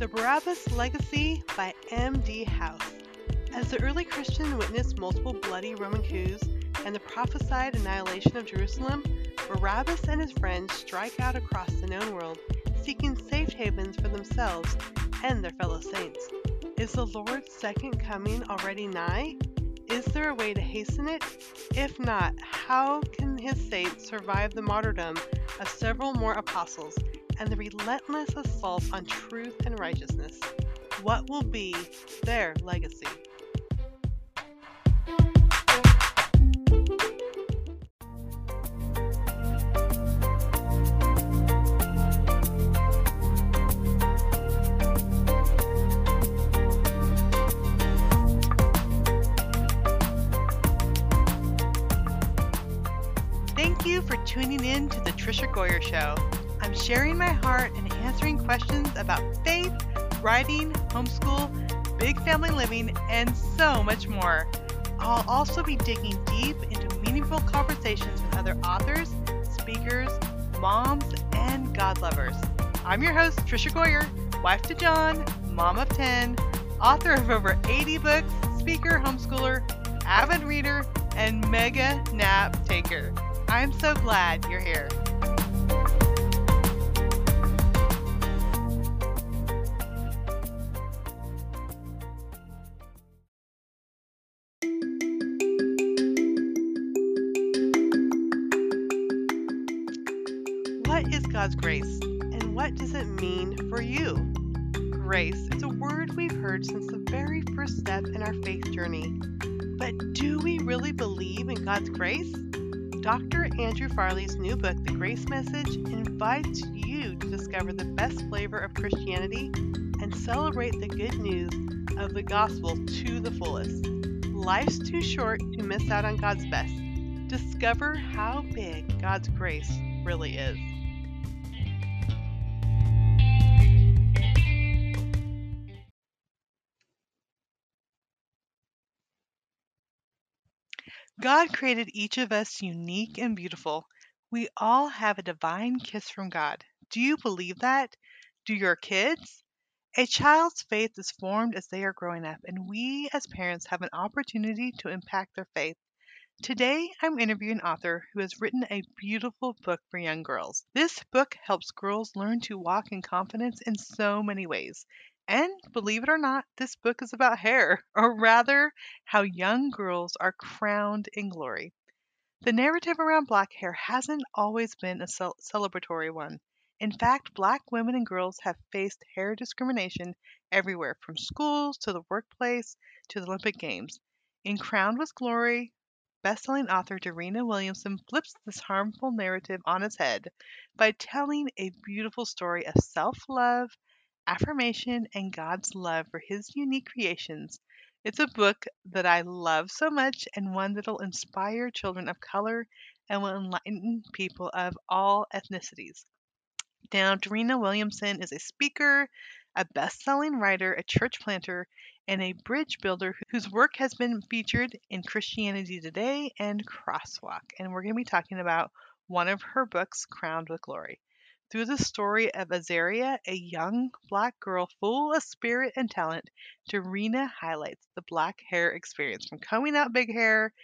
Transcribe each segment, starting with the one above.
The Barabbas Legacy by M.D. House. As the early Christian witnessed multiple bloody Roman coups and the prophesied annihilation of Jerusalem, Barabbas and his friends strike out across the known world, seeking safe havens for themselves and their fellow saints. Is the Lord's second coming already nigh? Is there a way to hasten it? If not, how can his saints survive the martyrdom of several more apostles and the relentless assault on truth and righteousness? What will be their legacy? Thank you for tuning in to the Tricia Goyer Show. Sharing my heart and answering questions about faith, writing, homeschool, big family living, and so much more. I'll also be digging deep into meaningful conversations with other authors, speakers, moms, and God lovers. I'm your host, Tricia Goyer, wife to John, mom of 10, author of over 80 books, speaker, homeschooler, avid reader, and mega nap taker. I'm so glad you're here. Mean for you? Grace is a word we've heard since the very first step in our faith journey. But do we really believe in God's grace? Dr. Andrew Farley's new book, The Grace Message, invites you to discover the best flavor of Christianity and celebrate the good news of the gospel to the fullest. Life's too short to miss out on God's best. Discover how big God's grace really is. God created each of us unique and beautiful. We all have a divine kiss from God. Do you believe that? Do your kids? A child's faith is formed as they are growing up, and we as parents have an opportunity to impact their faith. Today, I'm interviewing an author who has written a beautiful book for young girls. This book helps girls learn to walk in confidence in so many ways. And believe it or not, this book is about hair, or rather, how young girls are crowned in glory. The narrative around black hair hasn't always been a cel- celebratory one. In fact, black women and girls have faced hair discrimination everywhere from schools to the workplace to the Olympic Games. In Crowned with Glory, bestselling author Dorena Williamson flips this harmful narrative on its head by telling a beautiful story of self love, affirmation, and God's love for His unique creations. It's a book that I love so much and one that'll inspire children of color and will enlighten people of all ethnicities. Now, Dorena Williamson is a speaker, a best selling writer, a church planter, and a bridge builder whose work has been featured in Christianity Today and Crosswalk. And we're going to be talking about one of her books, Crowned with Glory. Through the story of Azaria, a young black girl full of spirit and talent, Dorena highlights the black hair experience from combing out big hair,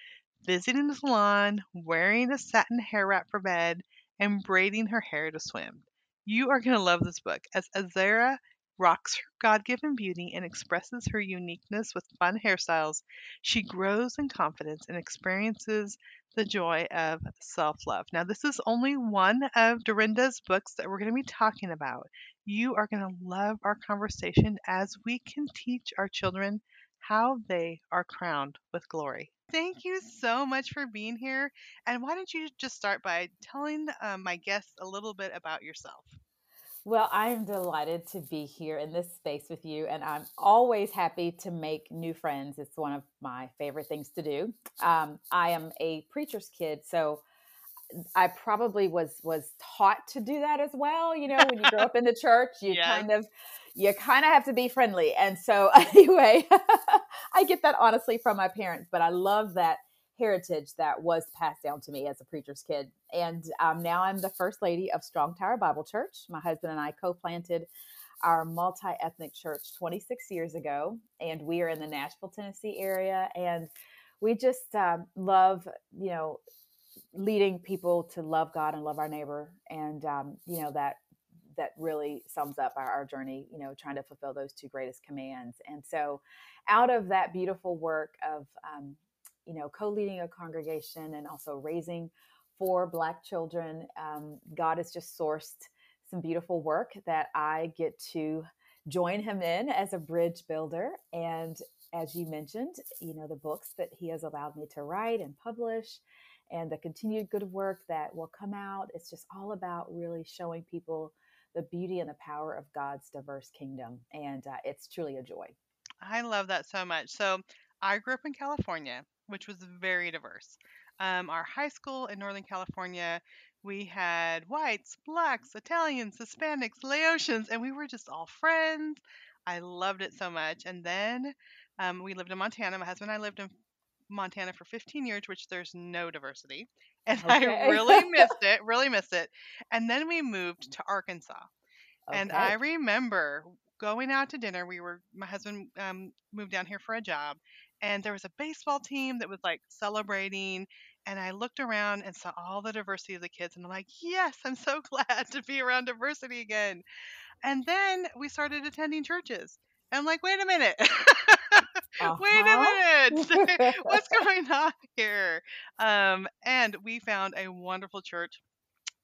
visiting the salon, wearing a satin hair wrap for bed, and braiding her hair to swim. You are going to love this book as Azara rocks her God given beauty and expresses her uniqueness with fun hairstyles. She grows in confidence and experiences the joy of self love. Now, this is only one of Dorinda's books that we're going to be talking about. You are going to love our conversation as we can teach our children how they are crowned with glory. Thank you so much for being here. And why don't you just start by telling um, my guests a little bit about yourself? Well, I am delighted to be here in this space with you, and I'm always happy to make new friends. It's one of my favorite things to do. Um, I am a preacher's kid, so I probably was was taught to do that as well. You know, when you grow up in the church, you yes. kind of you kind of have to be friendly, and so anyway, I get that honestly from my parents. But I love that heritage that was passed down to me as a preacher's kid. And um, now I'm the first lady of Strong Tower Bible Church. My husband and I co planted our multi ethnic church 26 years ago, and we are in the Nashville, Tennessee area. And we just um, love, you know, leading people to love God and love our neighbor. And, um, you know, that that really sums up our, our, journey, you know, trying to fulfill those two greatest commands. And so, out of that beautiful work of, um, you know, co leading a congregation and also raising four Black children, um, God has just sourced some beautiful work that I get to join him in as a bridge builder. And as you mentioned, you know, the books that he has allowed me to write and publish and the continued good work that will come out. It's just all about really showing people the beauty and the power of God's diverse kingdom. And uh, it's truly a joy. I love that so much. So I grew up in California, which was very diverse. Um, our high school in Northern California, we had whites, blacks, Italians, Hispanics, Laotians, and we were just all friends. I loved it so much. And then um, we lived in Montana. My husband and I lived in Montana for 15 years, which there's no diversity. And okay. I really missed it, really missed it. And then we moved to Arkansas. Okay. And I remember going out to dinner. We were, my husband um, moved down here for a job, and there was a baseball team that was like celebrating. And I looked around and saw all the diversity of the kids, and I'm like, yes, I'm so glad to be around diversity again. And then we started attending churches. And I'm like, wait a minute. uh-huh. wait a uh-huh. minute. What's going on here? Um, and we found a wonderful church,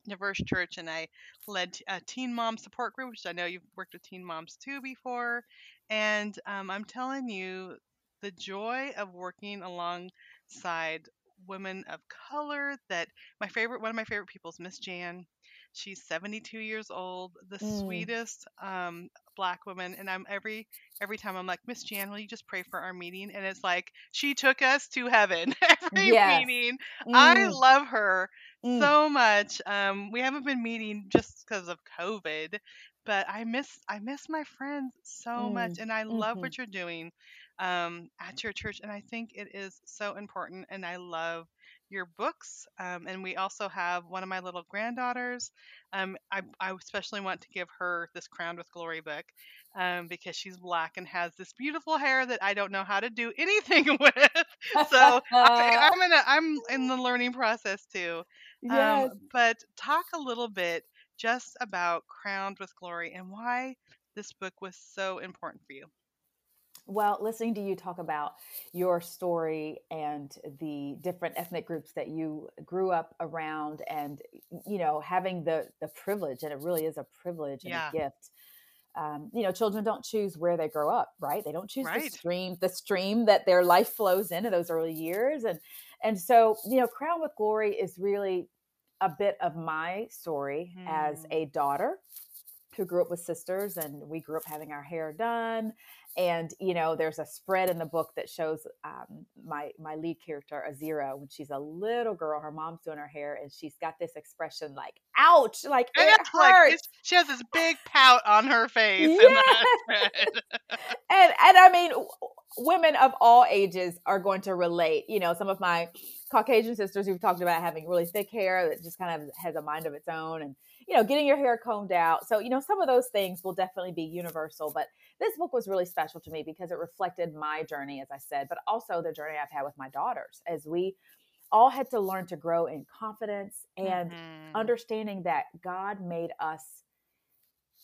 diverse church, and I led a teen mom support group, which I know you've worked with teen moms too before. And um, I'm telling you, the joy of working alongside women of color that my favorite one of my favorite people is miss jan she's 72 years old the mm. sweetest um, black woman and i'm every every time i'm like miss jan will you just pray for our meeting and it's like she took us to heaven every yes. meeting mm. i love her mm. so much um, we haven't been meeting just because of covid but i miss i miss my friends so much mm. and i love mm-hmm. what you're doing um, at your church and i think it is so important and i love your books. Um, and we also have one of my little granddaughters. Um, I, I, especially want to give her this Crowned with Glory book um, because she's black and has this beautiful hair that I don't know how to do anything with. so I, am in a, I'm in the learning process too. Um, yes. but talk a little bit just about Crowned with Glory and why this book was so important for you. Well, listening to you talk about your story and the different ethnic groups that you grew up around, and you know, having the the privilege, and it really is a privilege and yeah. a gift. Um, you know, children don't choose where they grow up, right? They don't choose right. the stream, the stream that their life flows in in those early years, and and so you know, Crown with Glory is really a bit of my story mm. as hmm. a daughter who grew up with sisters and we grew up having our hair done and you know there's a spread in the book that shows um, my my lead character azira when she's a little girl her mom's doing her hair and she's got this expression like ouch like it hurts like, she has this big pout on her face yes. and and i mean women of all ages are going to relate you know some of my caucasian sisters who've talked about having really thick hair that just kind of has a mind of its own and you know, getting your hair combed out. So, you know, some of those things will definitely be universal. But this book was really special to me because it reflected my journey, as I said, but also the journey I've had with my daughters as we all had to learn to grow in confidence and mm-hmm. understanding that God made us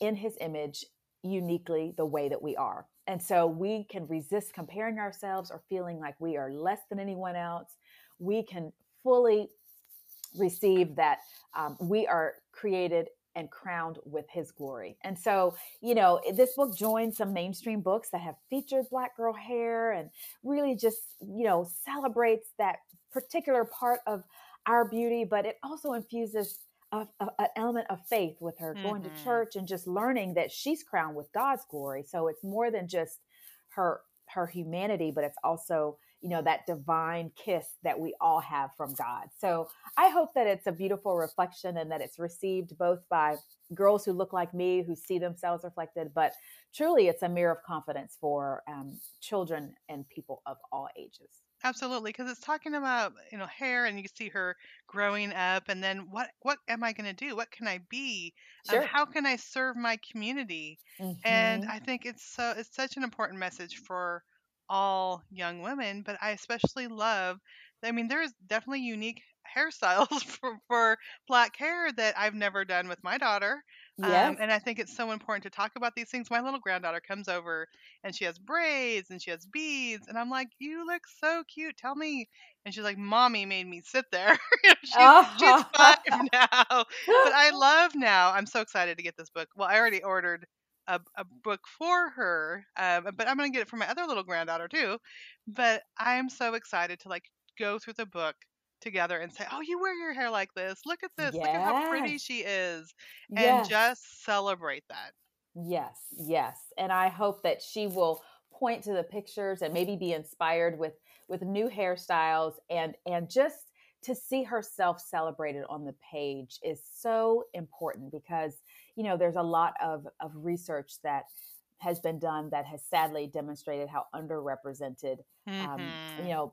in his image uniquely the way that we are. And so we can resist comparing ourselves or feeling like we are less than anyone else. We can fully receive that um, we are created and crowned with his glory. And so, you know, this book joins some mainstream books that have featured black girl hair and really just, you know, celebrates that particular part of our beauty, but it also infuses an element of faith with her mm-hmm. going to mm-hmm. church and just learning that she's crowned with God's glory. So it's more than just her her humanity, but it's also you know that divine kiss that we all have from god so i hope that it's a beautiful reflection and that it's received both by girls who look like me who see themselves reflected but truly it's a mirror of confidence for um, children and people of all ages Absolutely, because it's talking about you know hair, and you see her growing up, and then what what am I going to do? What can I be? Um, how can I serve my community? And hmm I think it's so it's such an important message for all young women, but I especially love. I mean, there's definitely unique hairstyles for, for black hair that I've never done with my daughter. Um, and I think it's so important to talk about these things. My little granddaughter comes over and she has braids and she has beads and i'm like you look so cute tell me and she's like mommy made me sit there she's she's five now but i love now i'm so excited to get this book well i already ordered a, a book for her um, but i'm going to get it for my other little granddaughter too but i'm so excited to like go through the book together and say oh you wear your hair like this look at this look at how pretty she is and Yes. just celebrate that Yes, yes. And I hope that she will point to the pictures and maybe be inspired with with new hairstyles and and just to see herself celebrated on the page is so important because you know there's a lot of of research that has been done that has sadly demonstrated how underrepresented um, you hmm know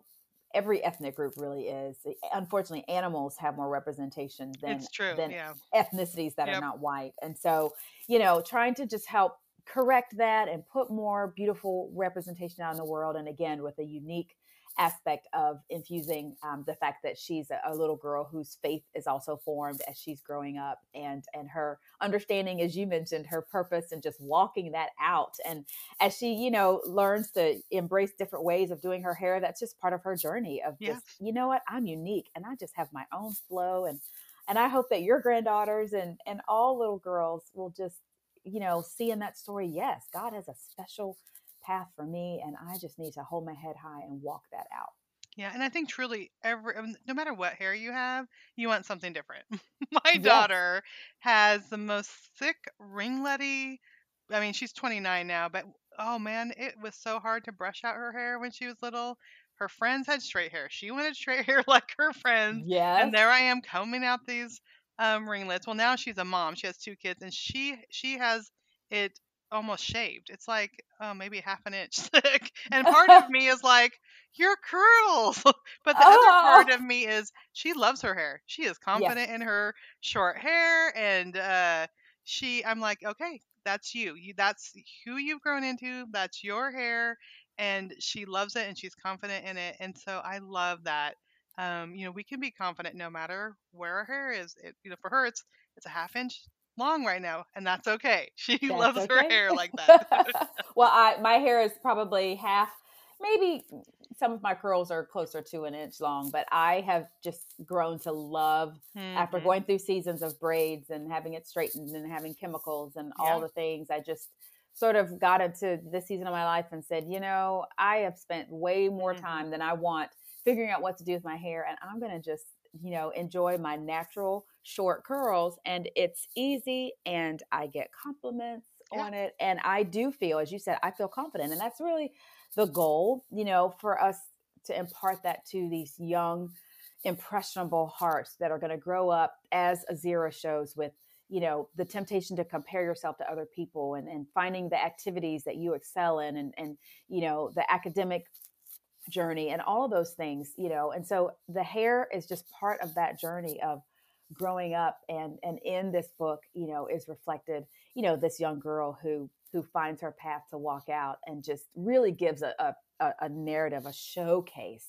every ethnic group really is. Unfortunately animals have more representation than it's true than yeah. ethnicities that are not white. And so you know, trying to just help correct that and put more beautiful representation out in the world. And again, with a unique aspect of infusing um, the fact that she's a, a, little girl whose faith is also formed as she's growing up and and her understanding as you mentioned her purpose and just walking that out. And as she you know learns to embrace different ways of doing her hair that's just part of her journey of just you know what? I'm unique and i just have my own flow. And and I hope that your granddaughters and and all little girls will just you know see in that story yes God has a special path for me and I just need to hold my head high and walk that out Yeah, and I think truly every um, no matter what hair you have, you want something different. My yes daughter has the most thick ringletty. I mean, she's 29 now, but oh man, it was so hard to brush out her hair when she was little. Her friends had straight hair. She wanted straight hair like her friends, Yeah. and there I am combing out these um, ringlets. Well, now she's a mom. She has two kids, and she she has it almost shaved. It's like oh maybe half an inch thick, and part of me is like your curls. but the other oh part of me is she loves her hair. She is yes confident in her short hair and uh she I'm like, "Okay, that's you. You that's who you've grown into. That's your hair." And she loves it and she's confident in it. And so I love that. Um, you know, we can be confident no matter where our hair is. It, you know, for her it's it's a half inch long right now, and that's okay. She that's loves her hair like that. well I my hair is probably half maybe some of my curls are closer to an inch long, but I have just grown to love after mhm. going through seasons of braids and having it straightened and having chemicals and all the things. I just sort of got into this season of my life and said, you know, I have spent way more Mhm. time than I want figuring out what to do with my hair, and I'm going to just you know enjoy my natural short curls and it's easy and i get compliments Yeah. on it and i do feel as you said i feel confident and that's really the goal, you know, for us to impart that to these young, impressionable hearts that are going to grow up as Azira shows with, you know, the temptation to compare yourself to other people and, and finding the activities that you excel in and, and, you know, the academic journey and all of those things, you know. And so the hair is just part of that journey of growing up and and in this book, you know, is reflected, you know, this young girl who who finds her path to walk out and just really gives a a, a narrative, a showcase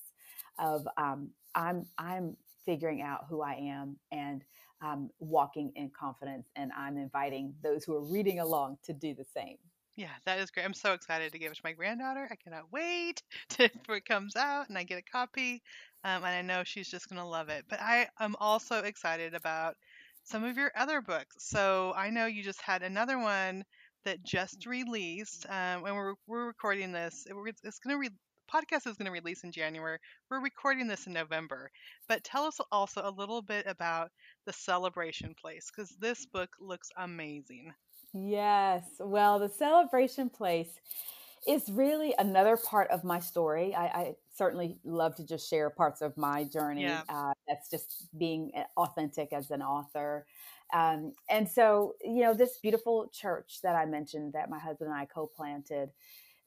of um, I'm I'm figuring out who I am and um, walking in confidence, and I'm inviting those who are reading along to do the same. Yeah, that is great. I'm so excited to give it to my granddaughter. I cannot wait to for it comes out and I get a copy. Um, and I know she's just gonna love it. But I am also excited about some of your other books. So I know you just had another one that just released. Um, and we're we're recording this. It- It's gonna re- podcast is gonna release in January. We're recording this in November. But tell us also a little bit about the celebration place because this book looks amazing. Yes. Well, the celebration place is really another part of my story. I, I certainly love to just share parts of my journey. Yeah. Uh, that's just being uh, authentic as an author. Um, and so, you know, this beautiful church that I mentioned that my husband and I co planted,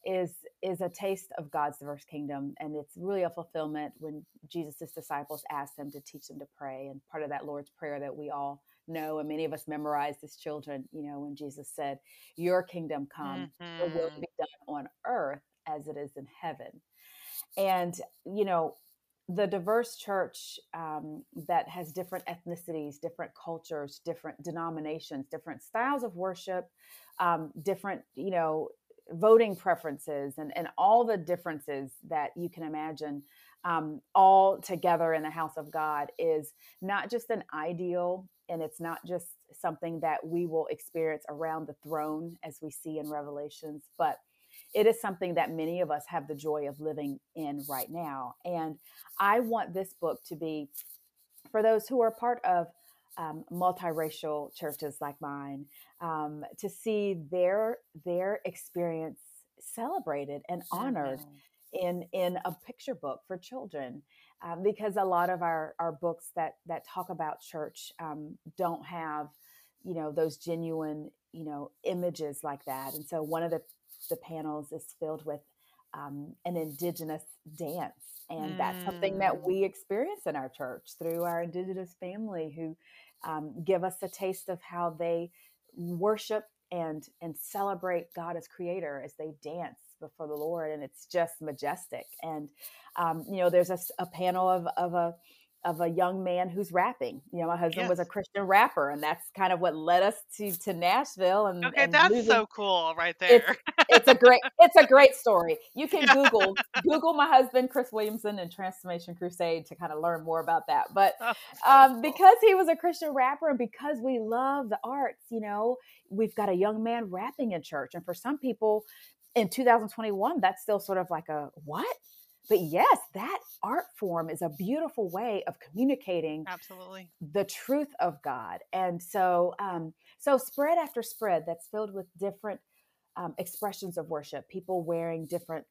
is is a taste of God's diverse kingdom, and it's really a fulfillment when Jesus' disciples asked him to teach them to pray, and part of that Lord's prayer that we all know, and many of us memorized as children. You know, when Jesus said, "Your kingdom come, mm-hmm. Your will mm-hmm. be done on earth as it is in heaven," and you know. The diverse church um, that has different ethnicities, different cultures, different denominations, different styles of worship, um, different, you know, voting preferences and, and all the differences that you can imagine um, all together in the house of God is not just an ideal and it's not just something that we will experience around the throne as we see in Revelations, but it is something that many of us have the joy of living in right now. And I want this book to be for those who are part of um, multiracial churches like mine um, to see their their experience celebrated and honored. In in a picture book for children um, because a lot of our our books that that talk about church um, don't have you know those genuine you know images like that and so one of the the panels is filled with um, an indigenous dance and mm. that's something that mm. we experience in our church through our indigenous family who um, give us a taste of how they worship and and celebrate God as creator as they dance before the Lord and it's just majestic and um, you know there's a, a panel of of a of a young man who's rapping. You know, my husband yes. was a Christian rapper, and that's kind of what led us to to Nashville. And okay, and that's so cool, right there. It's, it's, a great it's a great story. You can yeah. Google Google my husband Chris Williamson and Transformation Crusade to kind of learn more about that. But oh, um, cool. because he was a Christian rapper, and because we love the arts, you know, we've got a young man rapping in church, and for some people. In 2021, that's still sort of like a what? but yes that art form is a beautiful way of communicating absolutely the truth of god and so um so spread after spread that's filled with different um, expressions of worship people wearing different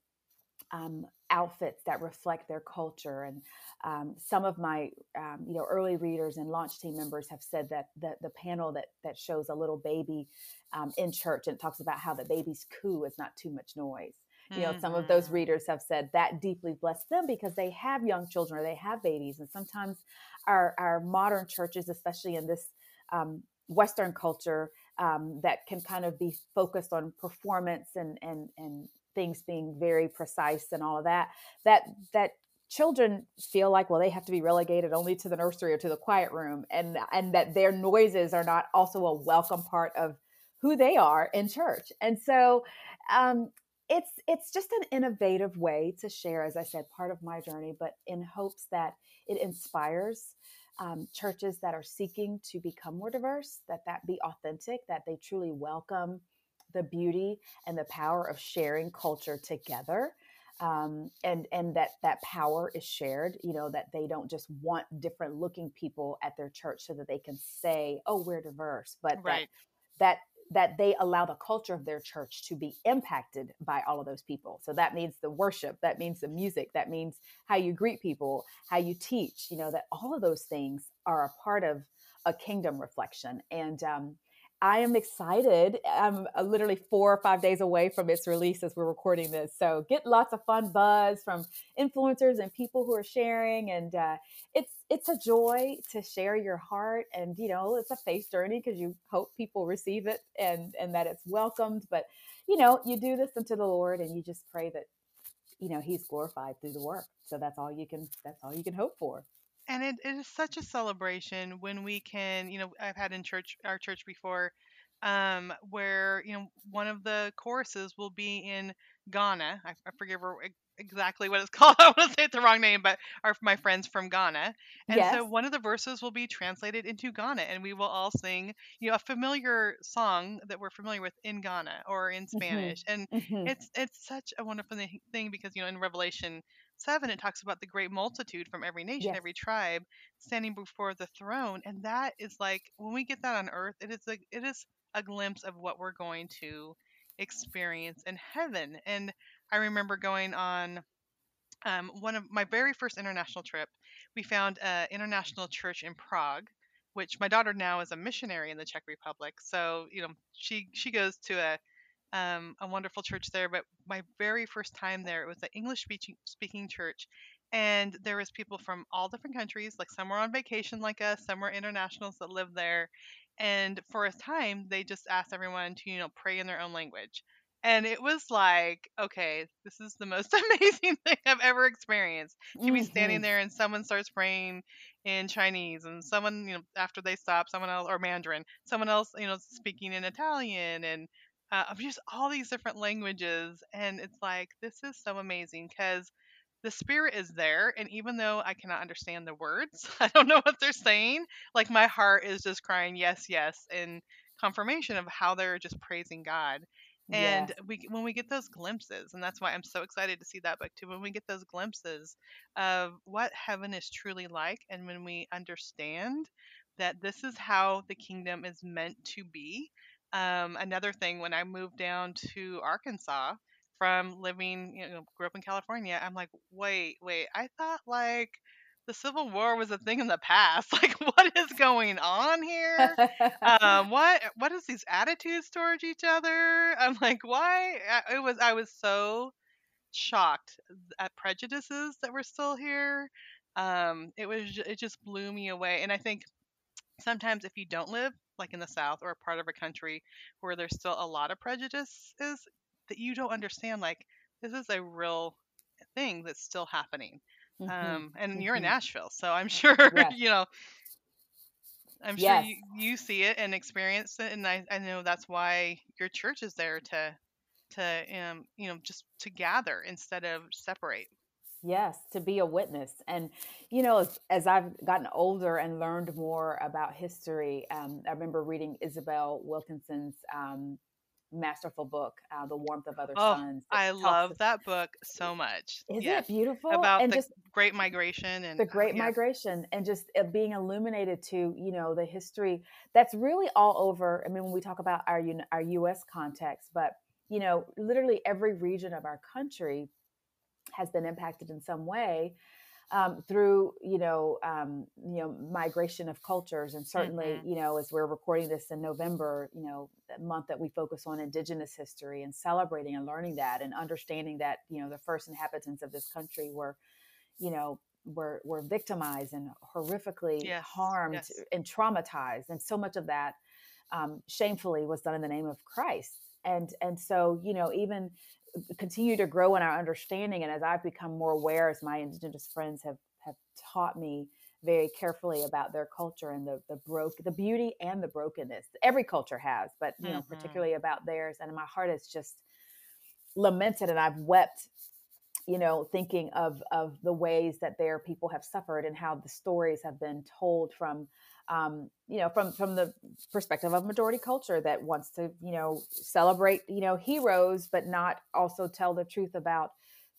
um, outfits that reflect their culture and um, some of my um, you know early readers and launch team members have said that the, the panel that that shows a little baby um, in church and it talks about how the baby's coo is not too much noise you know mm-hmm. some of those mm-hmm. readers have said that deeply blessed them because they have young children or they have babies and sometimes our our modern churches especially in this um, western culture um, that can kind of be focused on performance and and and things being very precise and all of that that that children feel like well they have to be relegated only to the nursery or to the quiet room and and that their noises are not also a welcome part of who they are in church. And so um, it's it's just an innovative way to share as i said part of my journey but in hopes that it inspires um, churches that are seeking to become more diverse that that be authentic that they truly welcome the beauty and the power of sharing culture together um, and and that that power is shared you know that they don't just want different looking people at their church so that they can say oh we're diverse but right. that that that they allow the culture of their church to be impacted by all of those people. So that means the worship, that means the music, that means how you greet people, how you teach, you know, that all of those things are a part of a kingdom reflection. And um, I am excited. I'm uh, literally four or five days away from its release as we're recording this. So get lots of fun buzz from influencers and people who are sharing. And uh, it's it's a joy to share your heart. And you know, it's a faith journey because you hope people receive it and and that it's welcomed. But you know, you do this unto the Lord, and you just pray that you know He's glorified through the work. So that's all you can that's all you can hope for and it, it is such a celebration when we can you know i've had in church our church before um, where you know one of the choruses will be in ghana i, I forget where, exactly what it's called i want to say it the wrong name but are my friends from ghana and yes. so one of the verses will be translated into ghana and we will all sing you know a familiar song that we're familiar with in ghana or in mm-hmm. spanish mm-hmm. and mm-hmm. it's it's such a wonderful thing because you know in revelation 7 it talks about the great multitude from every nation yes. every tribe standing before the throne and that is like when we get that on earth it is like it is a glimpse of what we're going to experience in heaven and i remember going on um, one of my very first international trip we found an international church in prague which my daughter now is a missionary in the czech republic so you know she she goes to a um, a wonderful church there. But my very first time there, it was an English speaking church, and there was people from all different countries. Like some were on vacation, like us. Some were internationals that lived there. And for a time, they just asked everyone to, you know, pray in their own language. And it was like, okay, this is the most amazing thing I've ever experienced. To be standing there and someone starts praying in Chinese, and someone, you know, after they stop, someone else, or Mandarin, someone else, you know, speaking in Italian, and uh, of just all these different languages. And it's like, this is so amazing because the spirit is there and even though i cannot understand the words i don't know what they're saying like my heart is just crying yes yes in confirmation of how they're just praising god and Yes. we when we get those glimpses and that's why i'm so excited to see that book too when we get those glimpses of what heaven is truly like and when we understand that this is how the kingdom is meant to be um, another thing when i moved down to arkansas from living, you know, grew up in California. I'm like, wait, wait, I thought like the Civil War was a thing in the past. Like, what is going on here? Um, what what is these attitudes towards each other? I'm like, why? I- It was I was so shocked at prejudices that were still here. Um, it was it just blew me away, and I think sometimes if you don't live like in the south or a part of a country where there's still a lot of prejudices that you don't understand like this is a real thing that's still happening hmm um and you're in hmm nashville so i'm sure Yes. you know i'm sure Yes. you you see it and experience it and i, I know that's why your church is there to to um you know just to gather instead of separate Yes, to be a witness. And, you know, as, as I've gotten older and learned more about history, um, I remember reading Isabel Wilkerson's um, masterful book, uh, The Warmth of Other oh Suns, i love that book so much isn't it beautiful? about And the just great migration and the Great yes Migration and just uh, being illuminated to, you know, the history that's really all over. I mean, when we talk about our, our U.S. context, but, you know, literally every region of our country has been impacted in some way um, through you know um, you know migration of cultures and certainly hmm you know as we're recording this in November you know the month that we focus on Indigenous history and celebrating and learning that and understanding that you know the first inhabitants of this country were you know were were victimized and horrifically yes harmed yes. and traumatized and so much of that um, shamefully was done in the name of Christ and and so you know even continue to grow in our understanding and as i've become more aware as my indigenous friends have have taught me very carefully about their culture and the the broke the beauty and the brokenness every culture has but you know hmm particularly about theirs and my heart is just lamented and i've wept you know thinking of of the ways that their people have suffered and how the stories have been told from um, you know from from the perspective of majority culture that wants to you know celebrate you know heroes but not also tell the truth about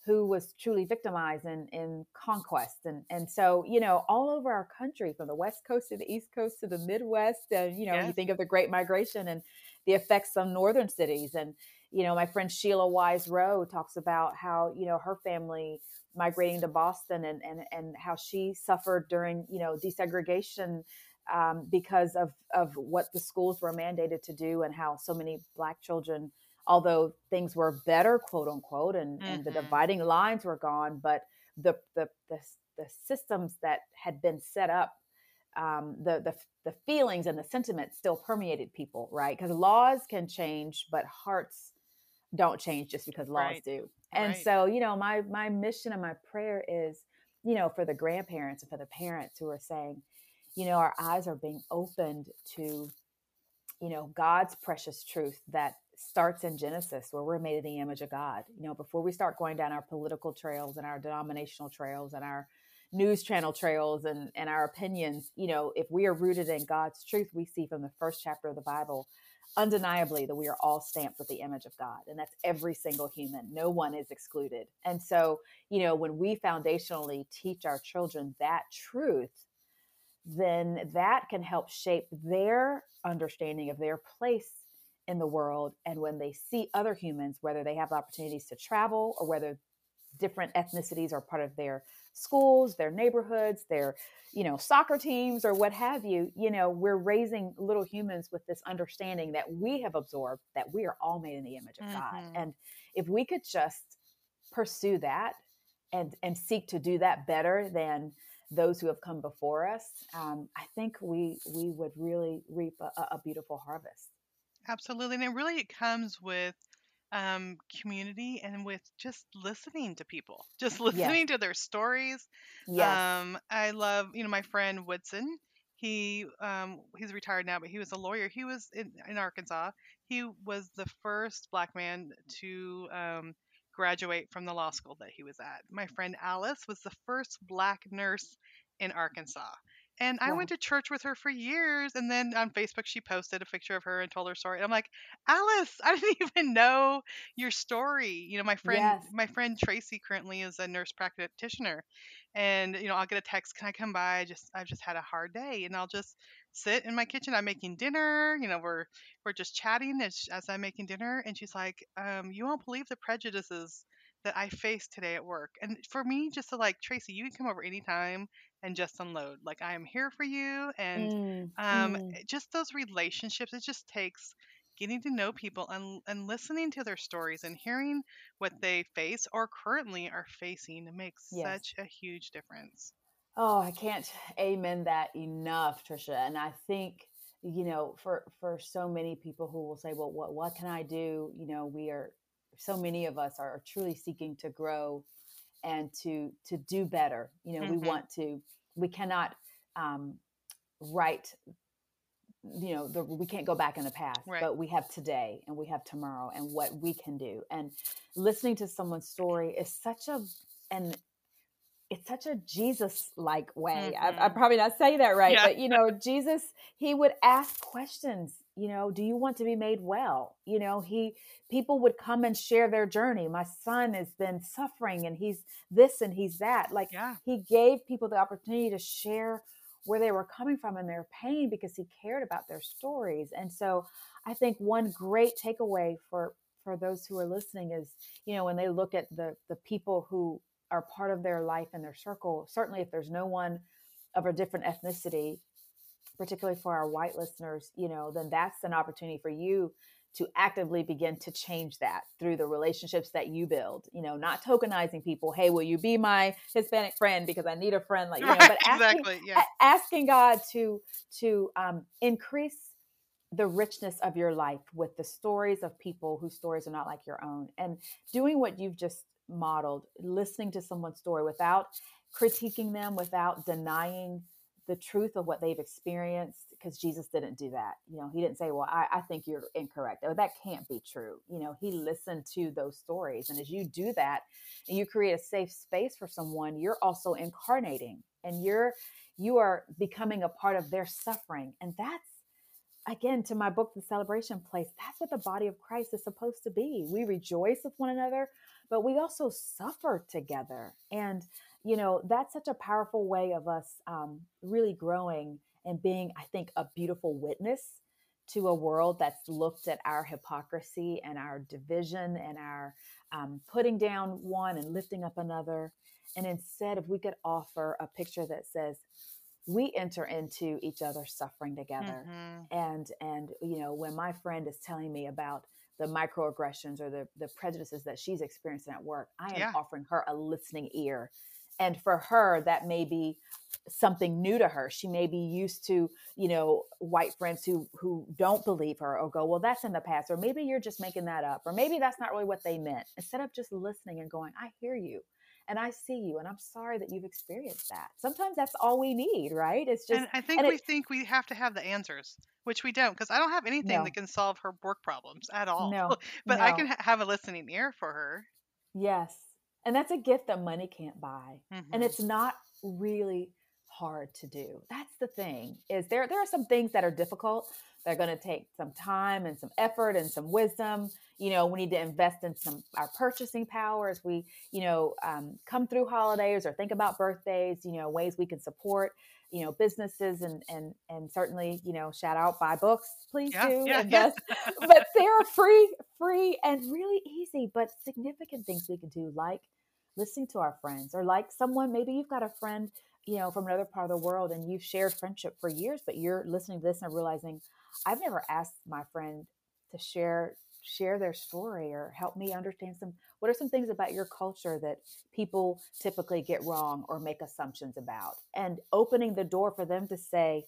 who was truly victimized in in conquest. And and so you know all over our country from the west coast to the east coast to the midwest and you know you think of the great migration and the effects on northern cities and you know my friend sheila wise rowe talks about how you know her family migrating to boston and and and how she suffered during you know desegregation um, because of of what the schools were mandated to do and how so many black children although things were better quote unquote and and the hmm dividing lines were gone but the the the, the systems that had been set up um, the the the feelings and the sentiments still permeated people right? Because laws can change but hearts don't change just because laws right do. And right so, you know, my my mission and my prayer is, you know, for the grandparents and for the parents who are saying, you know, our eyes are being opened to, you know, God's precious truth that starts in Genesis where we're made in the image of God. You know, before we start going down our political trails and our denominational trails and our news channel trails and and our opinions, you know, if we are rooted in God's truth, we see from the first chapter of the Bible undeniably that we are all stamped with the image of God, and that's every single human. No one is excluded. And so, you know, when we foundationally teach our children that truth, then that can help shape their understanding of their place in the world. And when they see other humans, whether they have opportunities to travel or whether different ethnicities are part of their schools, their neighborhoods, their you know soccer teams or what have you you know we're raising little humans with this understanding that we have absorbed that we are all made in the image of mm-hmm. god and if we could just pursue that and and seek to do that better than those who have come before us um, i think we we would really reap a, a beautiful harvest absolutely and it really it comes with um, community and with just listening to people, just listening to their stories. Yes. Um, I love, you know, my friend Woodson. He um, he's retired now, but he was a lawyer. He was in, in Arkansas. He was the first black man to um, graduate from the law school that he was at. My friend Alice was the first black nurse in Arkansas. And I went to church with her for years. And then on Facebook, she posted a picture of her and told her story. And I'm like, Alice, I didn't even know your story. You know, my friend, yes. my friend Tracy currently is a nurse practitioner. And, you know, I'll get a text, can I come by? I just, I've just had a hard day. And I'll just sit in my kitchen. I'm making dinner. You know, we're, we're just chatting as, as I'm making dinner. And she's like, um, you won't believe the prejudices that I faced today at work. And for me, just to like, Tracy, you can come over anytime and just unload. Like I am here for you, and mm, um, mm. just those relationships. It just takes getting to know people and, and listening to their stories and hearing what they face or currently are facing makes yes. such a huge difference. Oh, I can't amen that enough, Tricia. And I think you know, for for so many people who will say, "Well, what what can I do?" You know, we are so many of us are truly seeking to grow and to to do better you know mm-hmm. we want to we cannot um, write you know the, we can't go back in the past right. but we have today and we have tomorrow and what we can do and listening to someone's story is such a and it's such a Jesus like way. Mm-hmm. I, I, probably not say that right, yeah. but you know, Jesus, he would ask questions. You know, do you want to be made well? You know, he people would come and share their journey. My son has been suffering, and he's this and he's that. Like yeah. he gave people the opportunity to share where they were coming from and their pain because he cared about their stories. And so, I think one great takeaway for for those who are listening is, you know, when they look at the the people who are part of their life and their circle. Certainly, if there's no one of a different ethnicity, particularly for our white listeners, you know, then that's an opportunity for you to actively begin to change that through the relationships that you build. You know, not tokenizing people. Hey, will you be my Hispanic friend because I need a friend like you know? But asking, exactly, yeah. asking God to to um, increase the richness of your life with the stories of people whose stories are not like your own and doing what you've just modeled, listening to someone's story without critiquing them, without denying the truth of what they've experienced, because Jesus didn't do that. You know, he didn't say, Well, I, I think you're incorrect. Oh, that can't be true. You know, he listened to those stories. And as you do that and you create a safe space for someone, you're also incarnating and you're you are becoming a part of their suffering. And that's again to my book the celebration place that's what the body of christ is supposed to be we rejoice with one another but we also suffer together. And, you know, that's such a powerful way of us um, really growing and being, I think, a beautiful witness to a world that's looked at our hypocrisy and our division and our um, putting down one and lifting up another. And instead, if we could offer a picture that says, we enter into each other's suffering together mm-hmm. and and you know when my friend is telling me about the microaggressions or the, the prejudices that she's experiencing at work, I am yeah. offering her a listening ear. And for her, that may be something new to her. She may be used to, you know, white friends who who don't believe her or go, well, that's in the past, or maybe you're just making that up, or maybe that's not really what they meant. Instead of just listening and going, I hear you and I see you, and I'm sorry that you've experienced that. Sometimes that's all we need, right? It's just. And I think and we it, think we have to have the answers, which we don't, because I don't have anything no. that can solve her work problems at all. No, but no. I can ha- have a listening ear for her. Yes, and that's a gift that money can't buy, mm-hmm. and it's not really hard to do. That's the thing. Is there there are some things that are difficult. They're going to take some time and some effort and some wisdom you know we need to invest in some our purchasing power as we you know um, come through holidays or think about birthdays you know ways we can support you know businesses and and and certainly you know shout out buy books please yeah, do yeah, invest yeah. but there are free free and really easy but significant things we can do like listening to our friends or like someone maybe you've got a friend you know from another part of the world and you've shared friendship for years but you're listening to this and realizing i've never asked my friend to share share their story or help me understand some what are some things about your culture that people typically get wrong or make assumptions about? And opening the door for them to say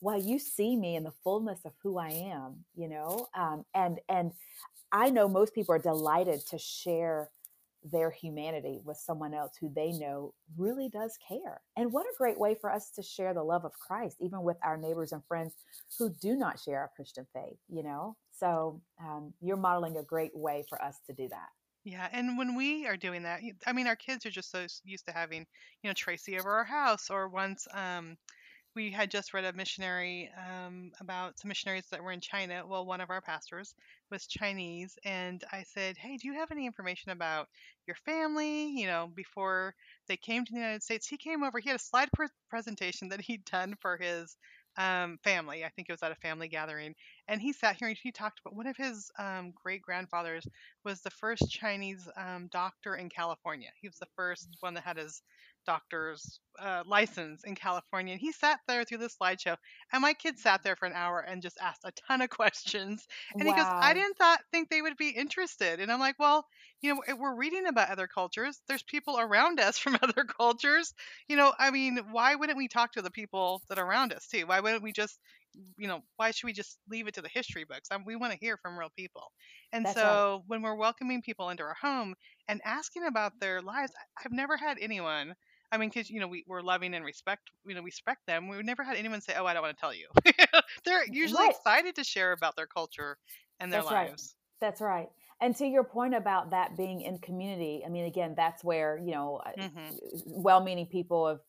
well you see me in the fullness of who i am you know um, and and i know most people are delighted to share their humanity with someone else who they know really does care. And what a great way for us to share the love of Christ, even with our neighbors and friends who do not share our Christian faith, you know? So um, you're modeling a great way for us to do that. Yeah, and when we are doing that, I mean, our kids are just so used to having, you know, Tracy over our house, or once um, we had just read a missionary um, about some missionaries that were in China. Well, one of our pastors was Chinese, and I said, "Hey, do you have any information about your family? You know, before they came to the United States, he came over. He had a slide pre- presentation that he'd done for his um, family. I think it was at a family gathering, and he sat here and he talked about one of his um, great grandfathers was the first Chinese um, doctor in California. He was the first one that had his doctor's uh, license in California. And he sat there through the slideshow, and my kid sat there for an hour and just asked a ton of questions. And wow. he goes, "I didn't thought think they would be interested." And I'm like, "Well, you know, we're reading about other cultures. There's people around us from other cultures. You know, I mean, why wouldn't we talk to the people that are around us too? Why wouldn't we just you know, why should we just leave it to the history books? I we want to hear from real people. And That's so right. when we're welcoming people into our home and asking about their lives, I've never had anyone I mean, because you know we, we're loving and respect, you know, we respect them. We've never had anyone say, "Oh, I don't want to tell you." They're usually right. excited to share about their culture and their that's lives. Right. That's right. And to your point about that being in community, I mean, again, that's where you know, mm-hmm. well-meaning people have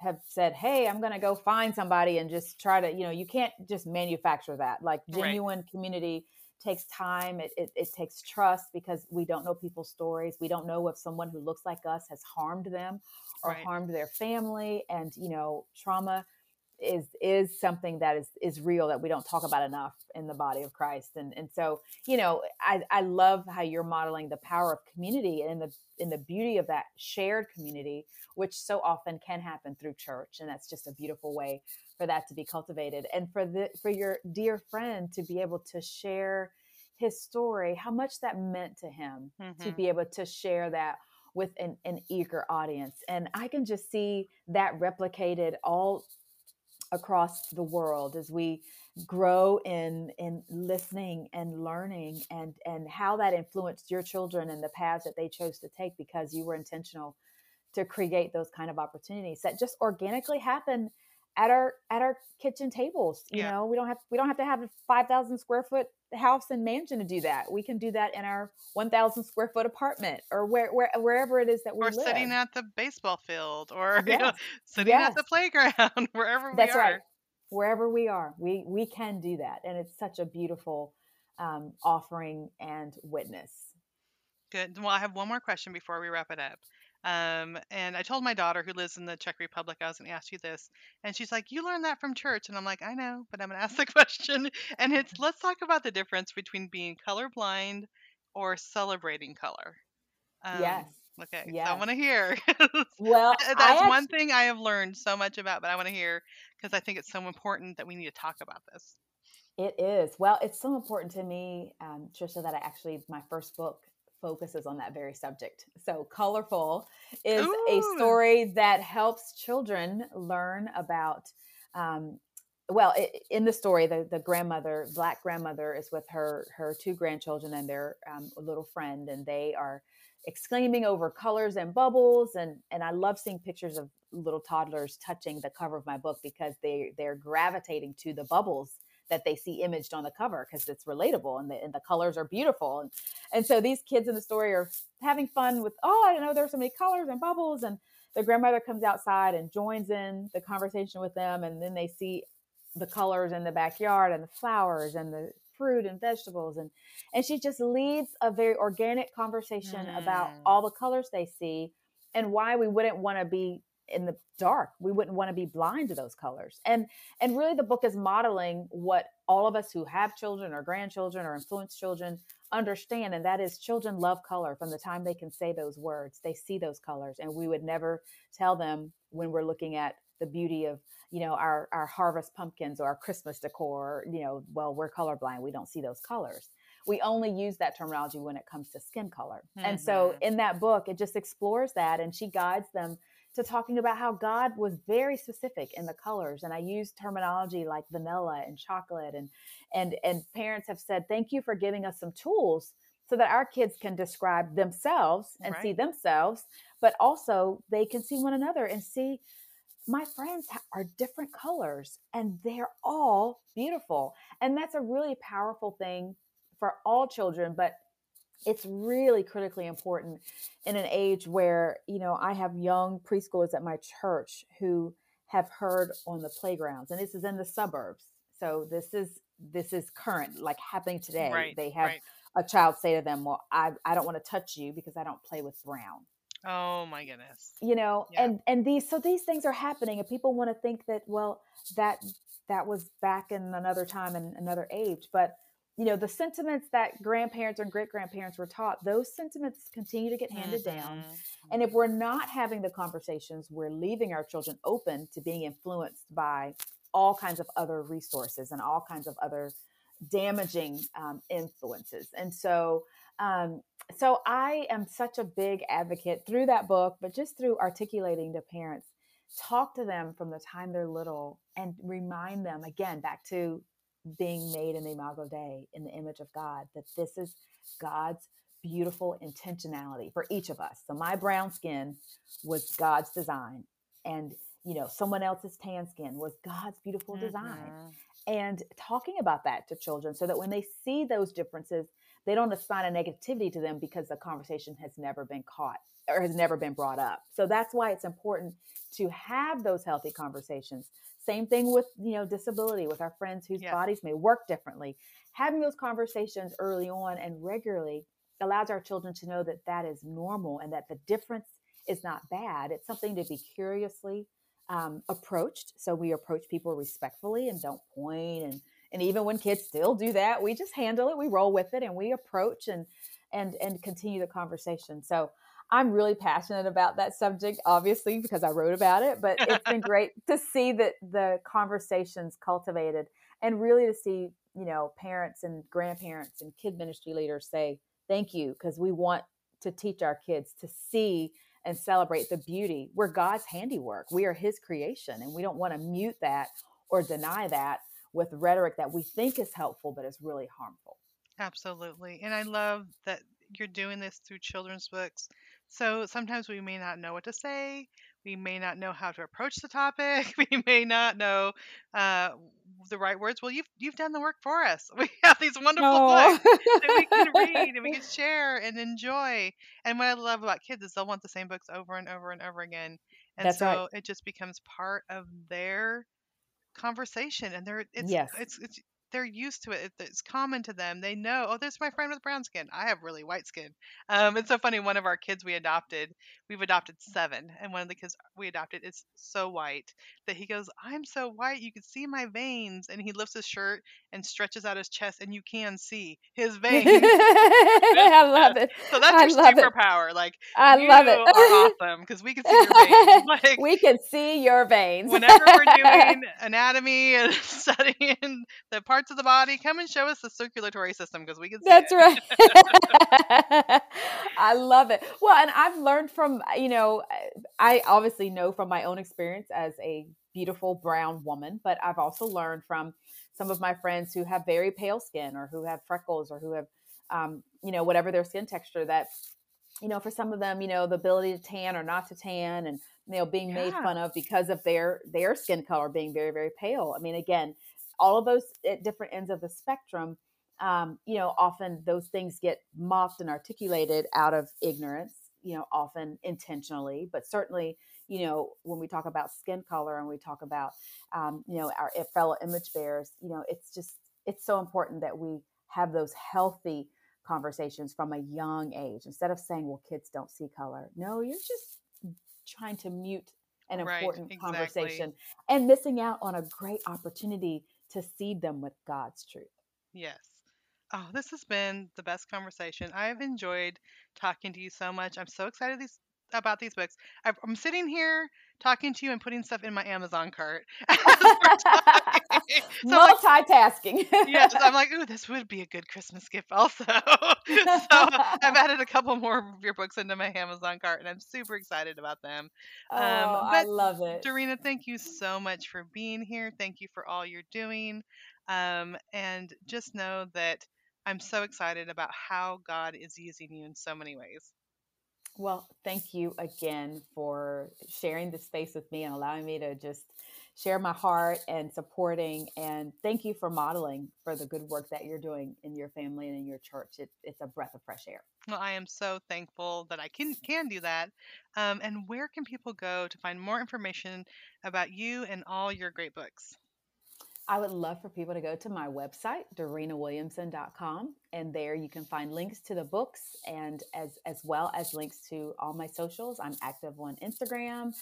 have said, "Hey, I'm going to go find somebody and just try to," you know, you can't just manufacture that. Like genuine right. community takes time it, it, it, takes trust because we don't know people's stories we don't know if someone who looks like us has harmed them or right. harmed their family and you know trauma is is something that is is real that we don't talk about enough in the body of Christ and and so you know I I love how you're modeling the power of community and the in the beauty of that shared community which so often can happen through church and that's just a beautiful way for that to be cultivated and for the for your dear friend to be able to share his story how much that meant to him mm-hmm. to be able to share that with an, an eager audience. And I can just see that replicated all across the world as we grow in in listening and learning and and how that influenced your children and the paths that they chose to take because you were intentional to create those kind of opportunities that just organically happen at our at our kitchen tables you yeah. know we don't have we don't have to have a 5000 square foot house and mansion to do that we can do that in our 1000 square foot apartment or where, where wherever it is that we are sitting at the baseball field or yes. you know, sitting yes. at the playground wherever That's we are right. wherever we are we we can do that and it's such a beautiful um, offering and witness good well i have one more question before we wrap it up um, and I told my daughter who lives in the Czech Republic, I was going to ask you this. And she's like, You learned that from church. And I'm like, I know, but I'm going to ask the question. And it's let's talk about the difference between being colorblind or celebrating color. Um, yes. Okay. Yes. So I want to hear. well, that's actually, one thing I have learned so much about, but I want to hear because I think it's so important that we need to talk about this. It is. Well, it's so important to me, um, Tricia, that I actually, my first book focuses on that very subject. So, ColorFull is Ooh. a story that helps children learn about. Um, well, it, in the story, the, the grandmother, black grandmother, is with her her two grandchildren and their um, little friend, and they are exclaiming over colors and bubbles. and And I love seeing pictures of little toddlers touching the cover of my book because they they're gravitating to the bubbles that they see imaged on the cover because it's relatable and the, and the colors are beautiful. And, and so these kids in the story are having fun with, oh, I didn't know there's so many colors and bubbles. And the grandmother comes outside and joins in the conversation with them. And then they see the colors in the backyard and the flowers and the fruit and vegetables and and she just leads a very organic conversation mm. about all the colors they see and why we wouldn't want to be in the dark. We wouldn't want to be blind to those colors. And and really the book is modeling what all of us who have children or grandchildren or influence children understand and that is children love color from the time they can say those words. They see those colors and we would never tell them when we're looking at the beauty of you know our our harvest pumpkins or our christmas decor you know well we're colorblind. We don't see those colors. We only use that terminology when it comes to skin color. Mm-hmm. and so mm-hmm. in that book it just explores that and she guides them to talking about how God was very specific in the colors. And I use terminology like vanilla and chocolate and and and parents have said, thank you for giving us some tools so that our kids can describe themselves and right. see themselves, but also they can see one another and see my friends are different colors and they're all beautiful. And that's a really powerful thing for all children, but it's really critically important in an age where you know i have young preschoolers at my church who have heard on the playgrounds and this is in the suburbs so this is this is current like happening today right, they have right. a child say to them well i i don't want to touch you because i don't play with brown oh my goodness you know yeah. and and these so these things are happening and people want to think that well that that was back in another time and another age but you know the sentiments that grandparents and great grandparents were taught those sentiments continue to get handed mm-hmm. down and if we're not having the conversations we're leaving our children open to being influenced by all kinds of other resources and all kinds of other damaging um, influences and so um, so i am such a big advocate through that book but just through articulating to parents talk to them from the time they're little and remind them again back to being made in the imago dei in the image of god that this is god's beautiful intentionality for each of us. So my brown skin was god's design and you know someone else's tan skin was god's beautiful mm-hmm. design and talking about that to children so that when they see those differences they don't assign a negativity to them because the conversation has never been caught or has never been brought up. So that's why it's important to have those healthy conversations same thing with, you know, disability with our friends whose yes. bodies may work differently. Having those conversations early on and regularly allows our children to know that that is normal and that the difference is not bad. It's something to be curiously um, approached. So we approach people respectfully and don't point and and even when kids still do that, we just handle it, we roll with it, and we approach and and and continue the conversation. So I'm really passionate about that subject, obviously, because I wrote about it, but it's been great to see that the conversations cultivated and really to see, you know, parents and grandparents and kid ministry leaders say, thank you, because we want to teach our kids to see and celebrate the beauty. We're God's handiwork, we are His creation, and we don't want to mute that or deny that with rhetoric that we think is helpful, but is really harmful. Absolutely. And I love that you're doing this through children's books so sometimes we may not know what to say. We may not know how to approach the topic. We may not know uh, the right words. Well, you've you've done the work for us. We have these wonderful books that we can read and we can share and enjoy. And what I love about kids is they'll want the same books over and over and over again. And That's so right. it just becomes part of their conversation and they're it's yes. it's it's they're used to it. It's common to them. They know, oh, there's my friend with brown skin. I have really white skin. Um, it's so funny. One of our kids we adopted, we've adopted seven, and one of the kids we adopted is so white that he goes, I'm so white, you can see my veins. And he lifts his shirt and stretches out his chest, and you can see his veins. I love it. So that's your superpower. Like, I love it. are awesome because we can see your veins. Like, we can see your veins. whenever we're doing anatomy and studying the part parts of the body. Come and show us the circulatory system because we can see That's it. right. I love it. Well, and I've learned from, you know, I obviously know from my own experience as a beautiful brown woman, but I've also learned from some of my friends who have very pale skin or who have freckles or who have, um, you know, whatever their skin texture that, you know, for some of them, you know, the ability to tan or not to tan and, you know, being yeah. made fun of because of their, their skin color being very, very pale. I mean, again, all of those at different ends of the spectrum um, you know often those things get mocked and articulated out of ignorance you know often intentionally but certainly you know when we talk about skin color and we talk about um, you know our fellow image bearers you know it's just it's so important that we have those healthy conversations from a young age instead of saying well kids don't see color no you're just trying to mute an Right, important exactly. conversation and missing out on a great opportunity to seed them with God's truth. Yes. Oh, this has been the best conversation. I've enjoyed talking to you so much. I'm so excited these, about these books. I'm sitting here talking to you and putting stuff in my Amazon cart as we're talking. So I'm like, Multitasking. yes, I'm like, ooh, this would be a good Christmas gift also. so I've added a couple more of your books into my Amazon cart and I'm super excited about them. oh, Um, I love it. Dorena, thank you so much for being here. Thank you for all you're doing. Um, and just know that I'm so excited about how God is using you in so many ways. Well, thank you again for sharing this space with me and allowing me to just share my heart and supporting. And thank you for modeling for the good work that you're doing in your family and in your church. It, it's a breath of fresh air. Well, I am so thankful that I can can do that. Um, and where can people go to find more information about you and all your great books? I would love for people to go to my website, DorenaWilliamson.com, and there you can find links to the books and as as well as links to all my socials. I'm active on Instagram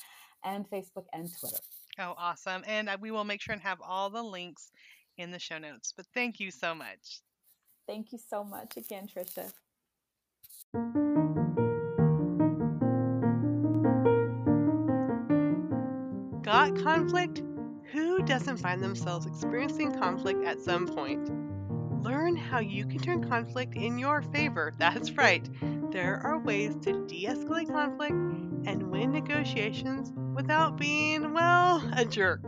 and Facebook and Twitter. Oh, awesome. And uh, we will make sure and have all the links in the show notes. But thank you so much. Thank you so much again, Tricia. Got conflict? Who doesn't find themselves experiencing conflict at some point? Learn how you can turn conflict in your favor. That's right. There are ways to de escalate conflict and win negotiations without being, well, a jerk.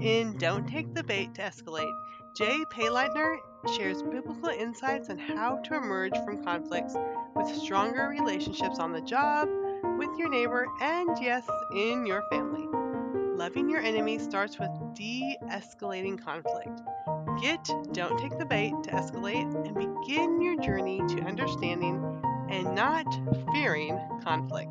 In Don't Take the Bait to Escalate, Jay Payleitner shares biblical insights on how to emerge from conflicts with stronger relationships on the job, with your neighbor, and yes, in your family. Loving your enemy starts with de escalating conflict. Get Don't Take the Bait to Escalate and begin your journey to understanding and not fearing conflict.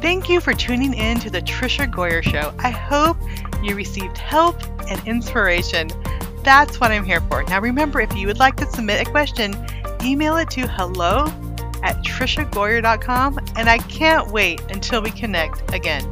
Thank you for tuning in to the Tricia Goyer Show. I hope you received help and inspiration. That's what I'm here for. Now, remember, if you would like to submit a question, email it to hello at triciagoyer.com, and I can't wait until we connect again.